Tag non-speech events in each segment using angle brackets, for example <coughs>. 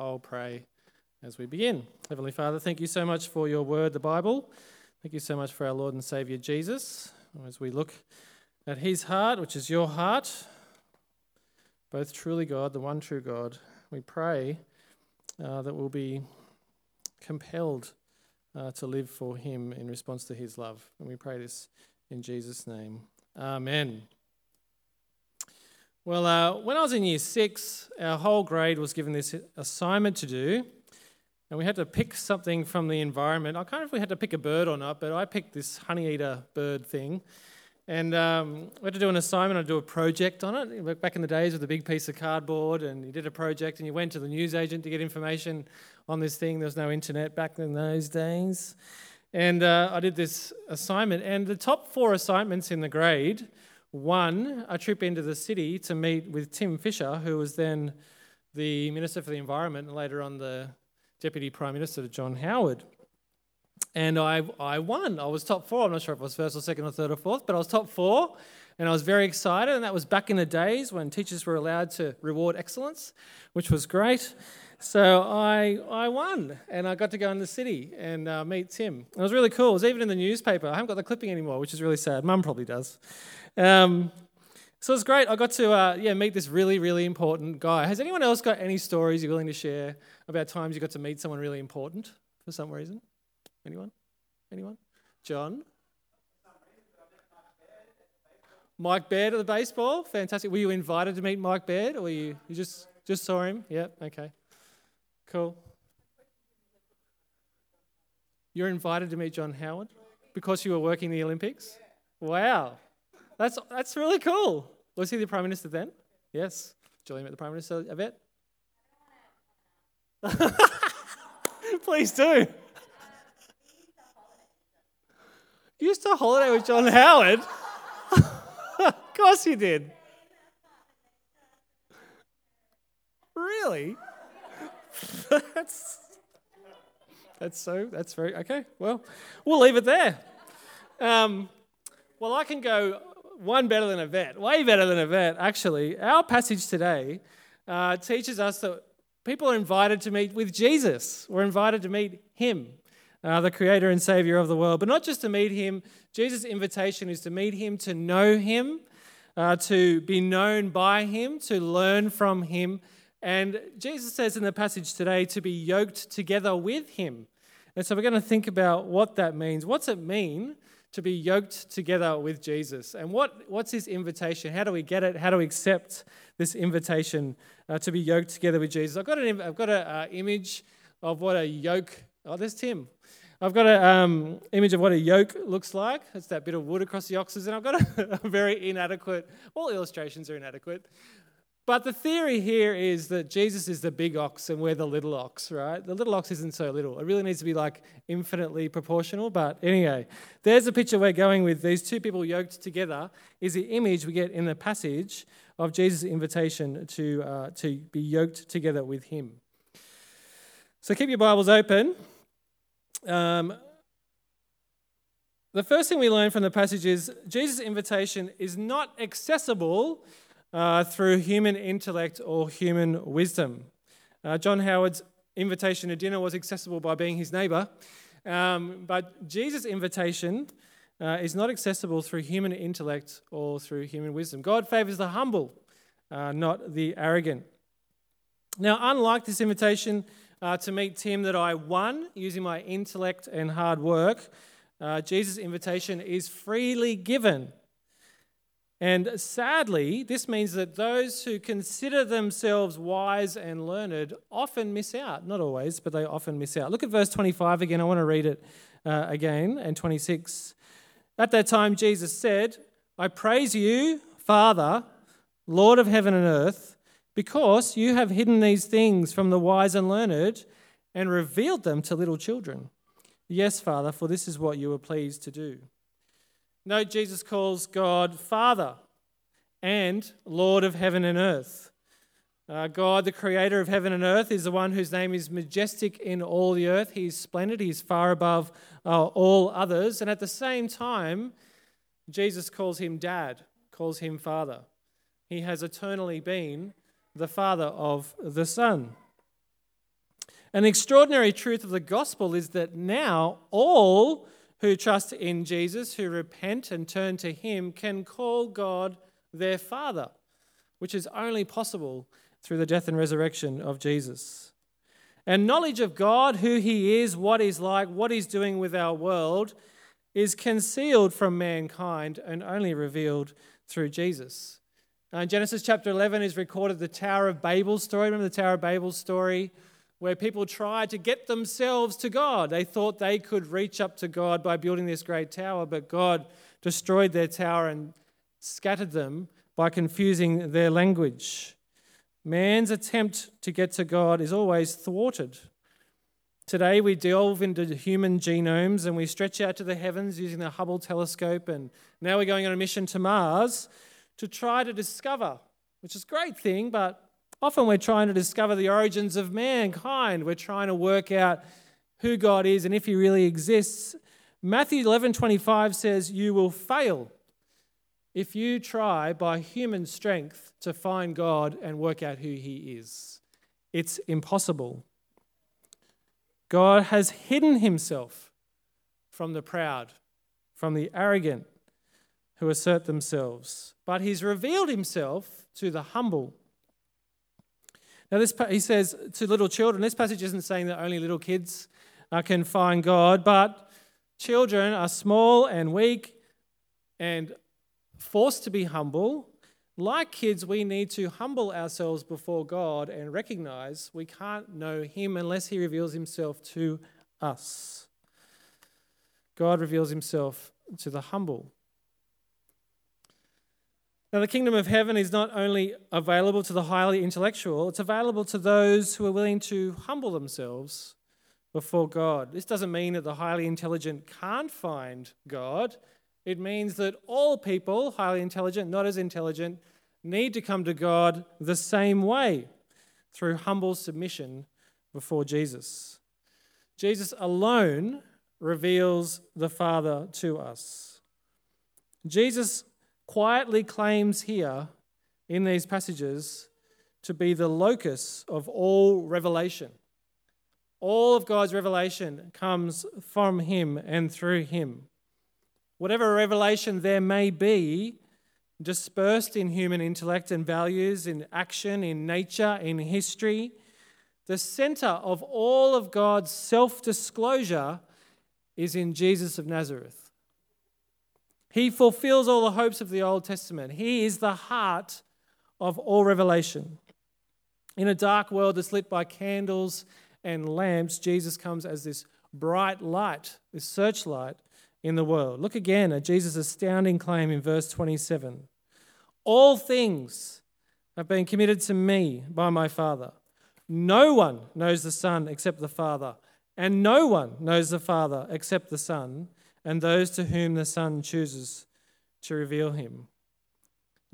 I'll pray as we begin. Heavenly Father, thank you so much for your word, the Bible. Thank you so much for our Lord and Saviour Jesus. As we look at his heart, which is your heart, both truly God, the one true God, we pray uh, that we'll be compelled uh, to live for him in response to his love. And we pray this in Jesus' name. Amen. Well, uh, when I was in year six, our whole grade was given this assignment to do, and we had to pick something from the environment. I can't know if we had to pick a bird or not, but I picked this honey eater bird thing. And um, we had to do an assignment and do a project on it. Back in the days with a big piece of cardboard, and you did a project and you went to the newsagent to get information on this thing. There was no internet back in those days. And uh, I did this assignment, and the top four assignments in the grade one, a trip into the city to meet with Tim Fischer, who was then the Minister for the Environment and later on the Deputy Prime Minister to John Howard. And I, I won. I was top four. I'm not sure if I was first or second or third or fourth, but I was top four. And I was very excited. And that was back in the days when teachers were allowed to reward excellence, which was great. So I, I won, and I got to go in the city and uh, meet Tim. It was really cool. It was even in the newspaper. I haven't got the clipping anymore, which is really sad. Mum probably does. Um, so it's great. I got to uh, yeah meet this really really important guy. Has anyone else got any stories you're willing to share about times you got to meet someone really important for some reason? Anyone? Anyone? John. Mike Baird at the baseball, fantastic. Were you invited to meet Mike Baird, or you you just just saw him? Yep. Okay. Cool. You're invited to meet John Howard because you were working the Olympics. Wow. That's, that's really cool. Was he the Prime Minister then? Yes. Julie met the Prime Minister, Yvette? <laughs> Please do. You used to holiday with John Howard? <laughs> of course you did. Really? That's that's so that's very okay. Well, we'll leave it there. Um, well, I can go one better than Yvette, way better than Yvette, actually. Our passage today uh, teaches us that people are invited to meet with Jesus. We're invited to meet him, uh, the creator and savior of the world. But not just to meet him, Jesus' invitation is to meet him, to know him, uh, to be known by him, to learn from him. And Jesus says in the passage today to be yoked together with him. And so we're going to think about what that means. What's it mean to be yoked together with Jesus. And what, what's his invitation? How do we get it? How do we accept this invitation uh, to be yoked together with Jesus? I've got an I've got an uh, image of what a yoke. Oh, there's Tim. I've got an um, image of what a yoke looks like. It's that bit of wood across the oxes, and I've got a, <laughs> a very inadequate. All illustrations are inadequate, but the theory here is that Jesus is the big ox and we're the little ox, right? The little ox isn't so little. It really needs to be like infinitely proportional. But anyway, there's a picture we're going with. These two people yoked together is the image we get in the passage of Jesus' invitation to, uh, to be yoked together with him. So keep your Bibles open. Um, the first thing we learn from the passage is Jesus' invitation is not accessible uh, through human intellect or human wisdom. Uh, John Howard's invitation to dinner was accessible by being his neighbor, um, but Jesus' invitation uh, is not accessible through human intellect or through human wisdom. God favors the humble, uh, not the arrogant. Now, unlike this invitation uh, to meet Tim that I won using my intellect and hard work, Jesus' invitation is freely given and sadly, this means that those who consider themselves wise and learned often miss out. Not always, but they often miss out. Look at verse 25 again. I want to read it uh, again, and 26. At that time, Jesus said, I praise you, Father, Lord of heaven and earth, because you have hidden these things from the wise and learned and revealed them to little children. Yes, Father, for this is what you were pleased to do. Note Jesus calls God Father and Lord of heaven and earth. Uh, God, the creator of heaven and earth, is the one whose name is majestic in all the earth. He's splendid, he's far above uh, all others. And at the same time, Jesus calls him dad, calls him father. He has eternally been the father of the Son. The extraordinary truth of the gospel is that now all who trust in Jesus, who repent and turn to Him, can call God their Father, which is only possible through the death and resurrection of Jesus. And knowledge of God, who He is, what He's like, what He's doing with our world, is concealed from mankind and only revealed through Jesus. Now in Genesis chapter 11 is recorded the Tower of Babel story. Remember the Tower of Babel story? Where people tried to get themselves to God. They thought they could reach up to God by building this great tower, but God destroyed their tower and scattered them by confusing their language. Man's attempt to get to God is always thwarted. Today, we delve into human genomes and we stretch out to the heavens using the Hubble telescope, and now we're going on a mission to Mars to try to discover, which is a great thing, but often we're trying to discover the origins of mankind. We're trying to work out who God is and if he really exists. Matthew 11:25 says, "You will fail if you try by human strength to find God and work out who He is. It's impossible. God has hidden Himself from the proud, from the arrogant who assert themselves, but He's revealed Himself to the humble. Now, this, he says to little children, this passage isn't saying that only little kids uh, can find God, but children are small and weak and forced to be humble. Like kids, we need to humble ourselves before God and recognize we can't know Him unless He reveals Himself to us. God reveals Himself to the humble. Now, the kingdom of heaven is not only available to the highly intellectual, it's available to those who are willing to humble themselves before God. This doesn't mean that the highly intelligent can't find God. It means that all people, highly intelligent, not as intelligent, need to come to God the same way through humble submission before Jesus. Jesus alone reveals the Father to us. Jesus quietly claims here in these passages to be the locus of all revelation. All of God's revelation comes from Him and through Him. Whatever revelation there may be, dispersed in human intellect and values, in action, in nature, in history, the center of all of God's self disclosure is in Jesus of Nazareth. He fulfills all the hopes of the Old Testament. He is the heart of all revelation. In a dark world that's lit by candles and lamps, Jesus comes as this bright light, this searchlight in the world. Look again at Jesus' astounding claim in verse 27 All things have been committed to me by my Father. No one knows the Son except the Father, and no one knows the Father except the Son, and those to whom the Son chooses to reveal him.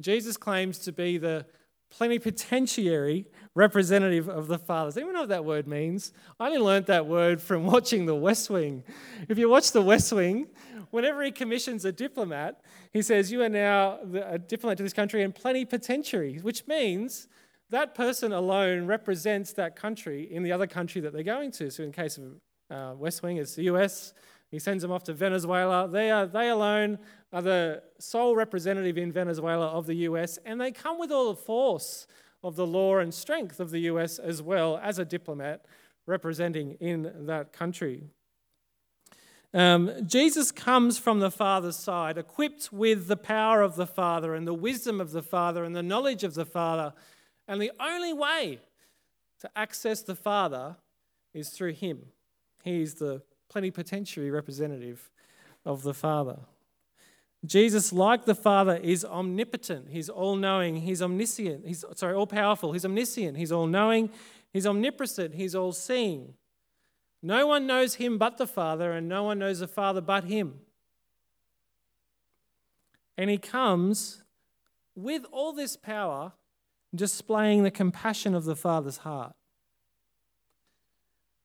Jesus claims to be the plenipotentiary representative of the Father. Does anyone know what that word means? I only learned that word from <laughs> watching The West Wing. If you watch The West Wing, whenever he commissions a diplomat, he says, You are now a diplomat to this country and plenipotentiary, which means that person alone represents that country in the other country that they're going to. So, in case of uh, West Wing, it's the US. He sends them off to Venezuela. They, are, they alone are the sole representative in Venezuela of the US, and they come with all the force of the law and strength of the US as well as a diplomat representing in that country. Um, Jesus comes from the Father's side, equipped with the power of the Father and the wisdom of the Father and the knowledge of the Father. And the only way to access the Father is through Him. He is the plenipotentiary representative of the Father. Jesus, like the Father, is omnipotent. He's all knowing. He's omniscient. He's, sorry, all powerful. He's omniscient. He's all knowing. He's omnipresent. He's all seeing. No one knows him but the Father, and no one knows the Father but him. And he comes with all this power, displaying the compassion of the Father's heart.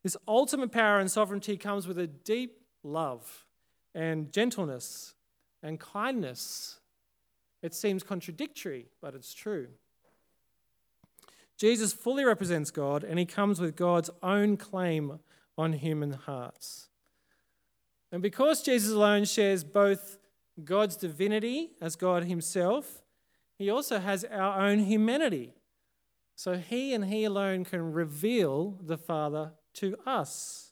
This ultimate power and sovereignty comes with a deep love and gentleness and kindness. It seems contradictory, but it's true. Jesus fully represents God and he comes with God's own claim on human hearts. And because Jesus alone shares both God's divinity as God himself, he also has our own humanity. So he and he alone can reveal the Father to us.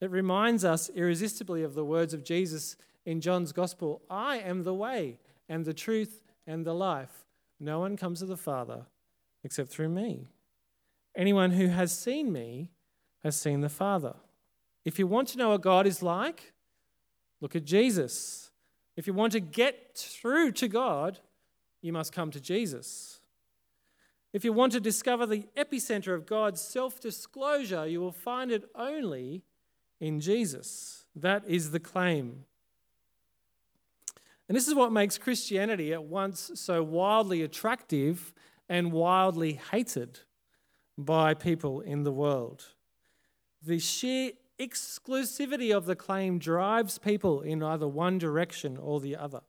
It reminds us irresistibly of the words of Jesus in John's Gospel I am the way and the truth and the life. No one comes to the Father except through me. Anyone who has seen me has seen the Father. If you want to know what God is like, look at Jesus. If you want to get through to God, you must come to Jesus. If you want to discover the epicenter of God's self disclosure, you will find it only in Jesus. That is the claim. And this is what makes Christianity at once so wildly attractive and wildly hated by people in the world. The sheer exclusivity of the claim drives people in either one direction or the other.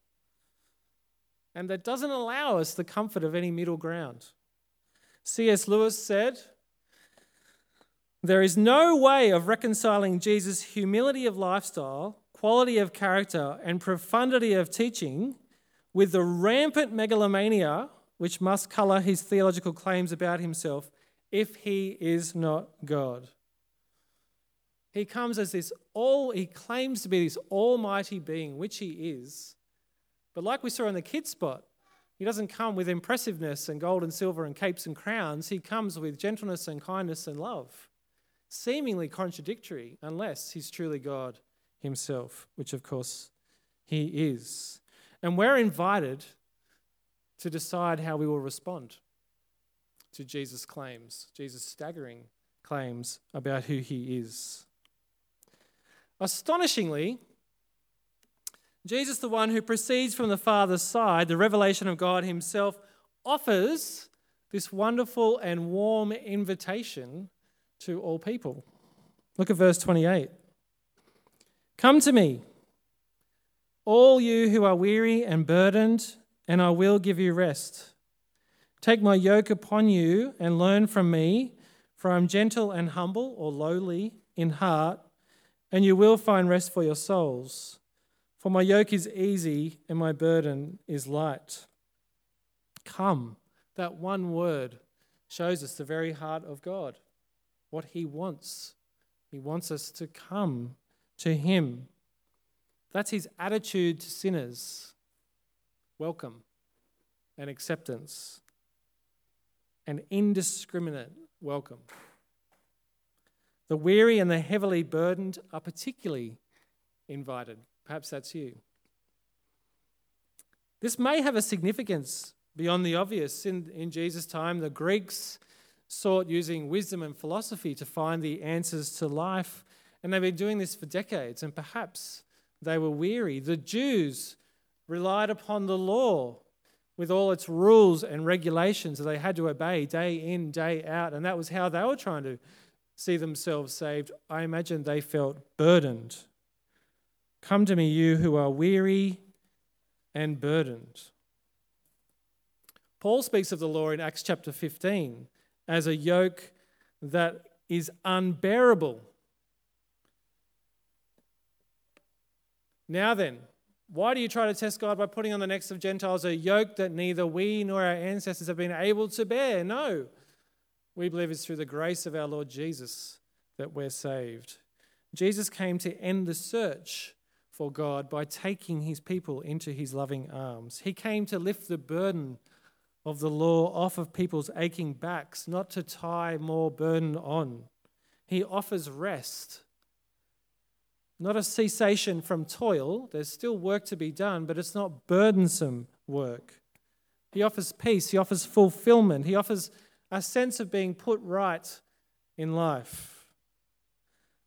And that doesn't allow us the comfort of any middle ground. C.S. Lewis said, There is no way of reconciling Jesus' humility of lifestyle, quality of character, and profundity of teaching with the rampant megalomania which must colour his theological claims about himself if he is not God. He comes as this all, he claims to be this almighty being, which he is. But like we saw in the kid spot, he doesn't come with impressiveness and gold and silver and capes and crowns. He comes with gentleness and kindness and love. Seemingly contradictory, unless he's truly God himself, which of course he is. And we're invited to decide how we will respond to Jesus' claims, Jesus' staggering claims about who he is. Astonishingly, Jesus, the one who proceeds from the Father's side, the revelation of God Himself, offers this wonderful and warm invitation to all people. Look at verse 28. Come to me, all you who are weary and burdened, and I will give you rest. Take my yoke upon you and learn from me, for I am gentle and humble or lowly in heart and you will find rest for your souls. For my yoke is easy and my burden is light. Come. That one word shows us the very heart of God, what He wants. He wants us to come to Him. That's His attitude to sinners welcome and acceptance, an indiscriminate welcome. The weary and the heavily burdened are particularly invited. Perhaps that's you. This may have a significance beyond the obvious. In, in Jesus' time, the Greeks sought using wisdom and philosophy to find the answers to life, and they've been doing this for decades, and perhaps they were weary. The Jews relied upon the law with all its rules and regulations that they had to obey day in, day out, and that was how they were trying to see themselves saved, I imagine they felt burdened. Come to me, you who are weary and burdened. Paul speaks of the law in Acts chapter 15 as a yoke that is unbearable. Now then, why do you try to test God by putting on the necks of Gentiles a yoke that neither we nor our ancestors have been able to bear? No. We believe it's through the grace of our Lord Jesus that we're saved. Jesus came to end the search for God by taking his people into his loving arms. He came to lift the burden of the law off of people's aching backs, not to tie more burden on. He offers rest, not a cessation from toil. There's still work to be done, but it's not burdensome work. He offers peace, he offers fulfillment, he offers a sense of being put right in life.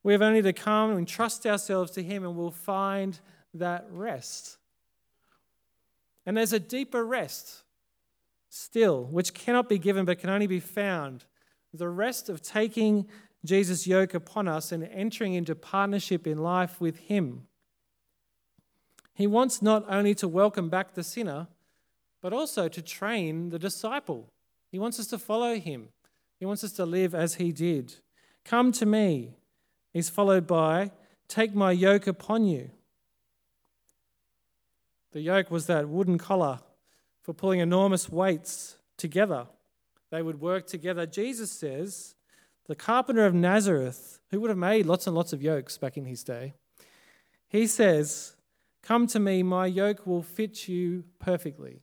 We have only to come and trust ourselves to Him, and we'll find that rest. And there's a deeper rest still, which cannot be given but can only be found the rest of taking Jesus' yoke upon us and entering into partnership in life with Him. He wants not only to welcome back the sinner, but also to train the disciple. He wants us to follow him. He wants us to live as he did. Come to me is followed by take my yoke upon you. The yoke was that wooden collar for pulling enormous weights together. They would work together. Jesus says, the carpenter of Nazareth, who would have made lots and lots of yokes back in his day, he says, Come to me, my yoke will fit you perfectly.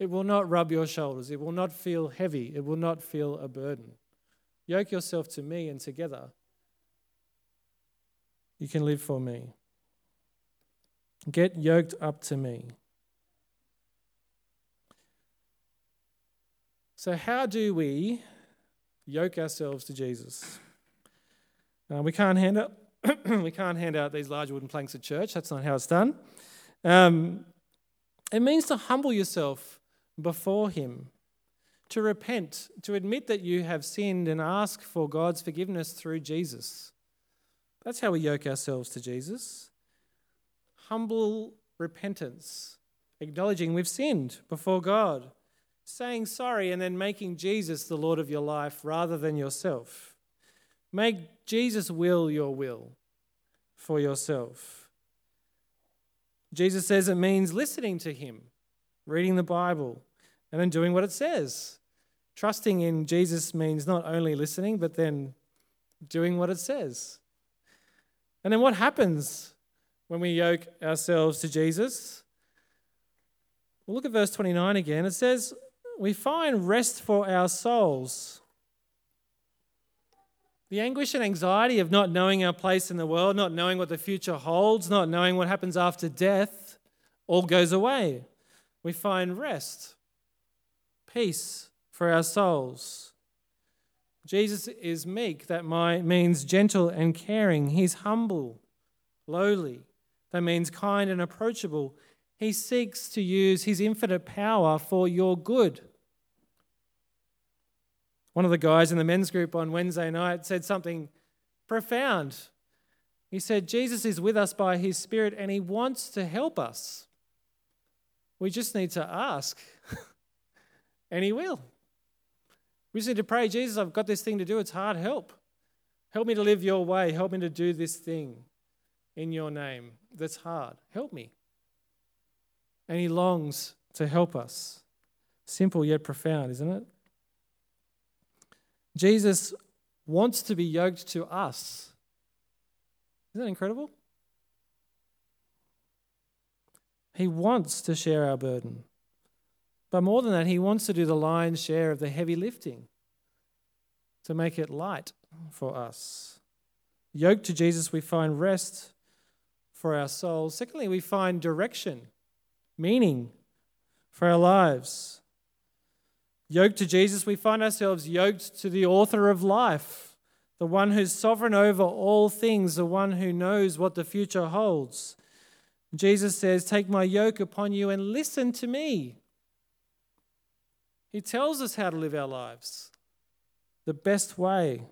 It will not rub your shoulders. It will not feel heavy. It will not feel a burden. Yoke yourself to me, and together you can live for me. Get yoked up to me. So, how do we yoke ourselves to Jesus? Uh, we can't hand out <coughs> we can't hand out these large wooden planks at church. That's not how it's done. Um, it means to humble yourself before Him, to repent, to admit that you have sinned and ask for God's forgiveness through Jesus. That's how we yoke ourselves to Jesus. Humble repentance, acknowledging we've sinned before God, saying sorry, and then making Jesus the Lord of your life rather than yourself. Make Jesus' will your will for yourself. Jesus says it means listening to Him, reading the Bible, and then doing what it says. Trusting in Jesus means not only listening, but then doing what it says. And then what happens when we yoke ourselves to Jesus? Well, look at verse 29 again. It says, We find rest for our souls. The anguish and anxiety of not knowing our place in the world, not knowing what the future holds, not knowing what happens after death, all goes away. We find rest, peace for our souls. Jesus is meek, that means gentle and caring. He's humble, lowly, that means kind and approachable. He seeks to use his infinite power for your good. One of the guys in the men's group on Wednesday night said something profound. He said, Jesus is with us by his Spirit and he wants to help us. We just need to ask, <laughs> and he will. We just need to pray, Jesus, I've got this thing to do. It's hard. Help. Help me to live your way. Help me to do this thing in your name that's hard. Help me. And he longs to help us. Simple yet profound, isn't it? Jesus wants to be yoked to us. Isn't that incredible? He wants to share our burden. But more than that, he wants to do the lion's share of the heavy lifting to make it light for us. Yoked to Jesus, we find rest for our souls. Secondly, we find direction, meaning for our lives. Yoked to Jesus, we find ourselves yoked to the author of life, the one who's sovereign over all things, the one who knows what the future holds. Jesus says, Take my yoke upon you and listen to me. He tells us how to live our lives the best way.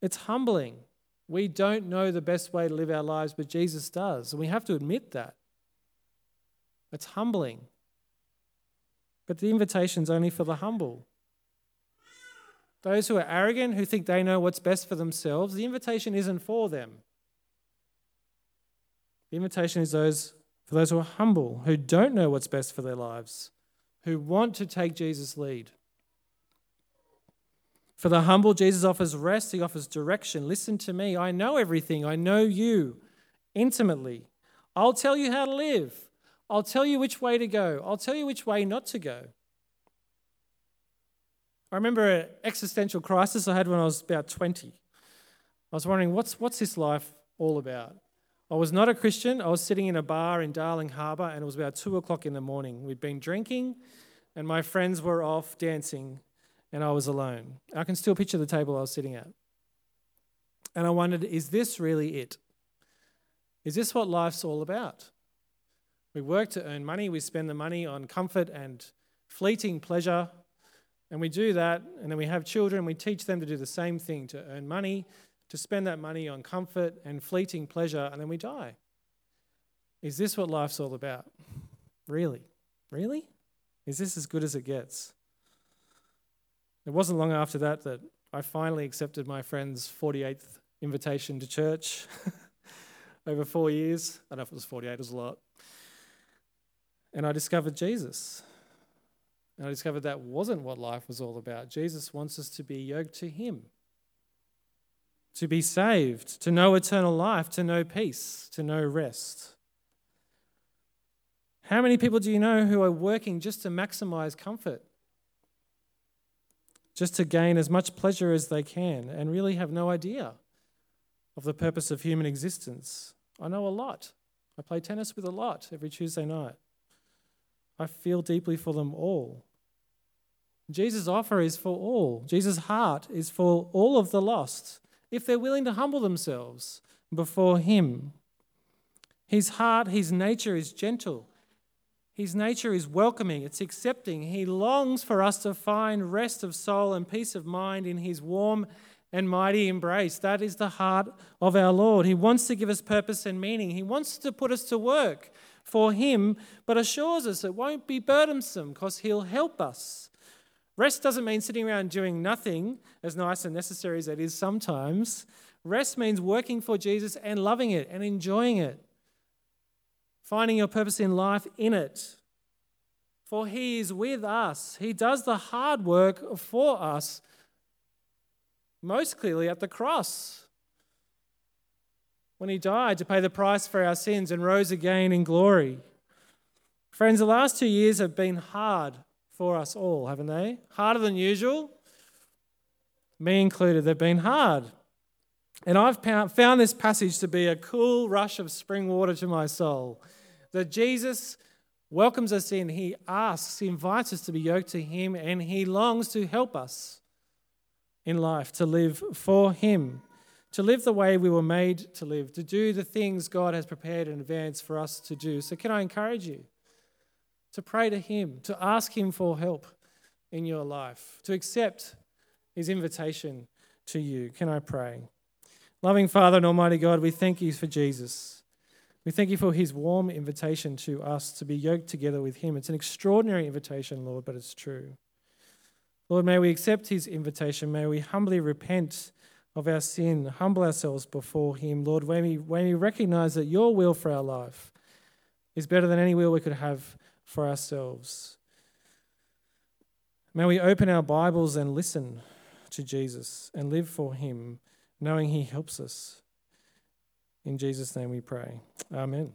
It's humbling. We don't know the best way to live our lives, but Jesus does. And we have to admit that. It's humbling. But the invitation's only for the humble. Those who are arrogant, who think they know what's best for themselves, the invitation isn't for them. The invitation is those for those who are humble, who don't know what's best for their lives, who want to take Jesus' lead. For the humble, Jesus offers rest, he offers direction. Listen to me. I know everything. I know you intimately. I'll tell you how to live. I'll tell you which way to go. I'll tell you which way not to go. I remember an existential crisis I had when I was about 20. I was wondering, what's, what's this life all about? I was not a Christian. I was sitting in a bar in Darling Harbour, and it was about two o'clock in the morning. We'd been drinking, and my friends were off dancing, and I was alone. I can still picture the table I was sitting at. And I wondered, is this really it? Is this what life's all about? We work to earn money, we spend the money on comfort and fleeting pleasure, and we do that, and then we have children, we teach them to do the same thing to earn money, to spend that money on comfort and fleeting pleasure, and then we die. Is this what life's all about? Really? Really? Is this as good as it gets? It wasn't long after that that I finally accepted my friend's 48th invitation to church <laughs> over four years. I don't know if it was 48, it was a lot. And I discovered Jesus. And I discovered that wasn't what life was all about. Jesus wants us to be yoked to Him, to be saved, to know eternal life, to know peace, to know rest. How many people do you know who are working just to maximize comfort? Just to gain as much pleasure as they can and really have no idea of the purpose of human existence? I know a lot. I play tennis with a lot every Tuesday night. I feel deeply for them all. Jesus' offer is for all. Jesus' heart is for all of the lost if they're willing to humble themselves before Him. His heart, His nature is gentle. His nature is welcoming, it's accepting. He longs for us to find rest of soul and peace of mind in His warm and mighty embrace. That is the heart of our Lord. He wants to give us purpose and meaning, He wants to put us to work for Him, but assures us it won't be burdensome because He'll help us. Rest doesn't mean sitting around doing nothing, as nice and necessary as it is sometimes. Rest means working for Jesus and loving it and enjoying it, finding your purpose in life in it. For He is with us, He does the hard work for us, most clearly at the cross when he died to pay the price for our sins and rose again in glory. Friends, the last two years have been hard for us all, haven't they? Harder than usual. Me included, they've been hard. And I've found this passage to be a cool rush of spring water to my soul. That Jesus welcomes us in, He asks, He invites us to be yoked to Him, and He longs to help us in life, to live for Him to live the way we were made to live, to do the things God has prepared in advance for us to do. So, can I encourage you to pray to Him, to ask Him for help in your life, to accept His invitation to you? Can I pray? Loving Father and Almighty God, we thank you for Jesus. We thank you for his warm invitation to us to be yoked together with him. It's an extraordinary invitation, Lord, but it's true. Lord, may we accept his invitation. May we humbly repent of our sin, humble ourselves before Him. Lord, when we, when we recognize that your will for our life is better than any will we could have for ourselves. May we open our Bibles and listen to Jesus and live for Him, knowing He helps us. In Jesus' name we pray. Amen.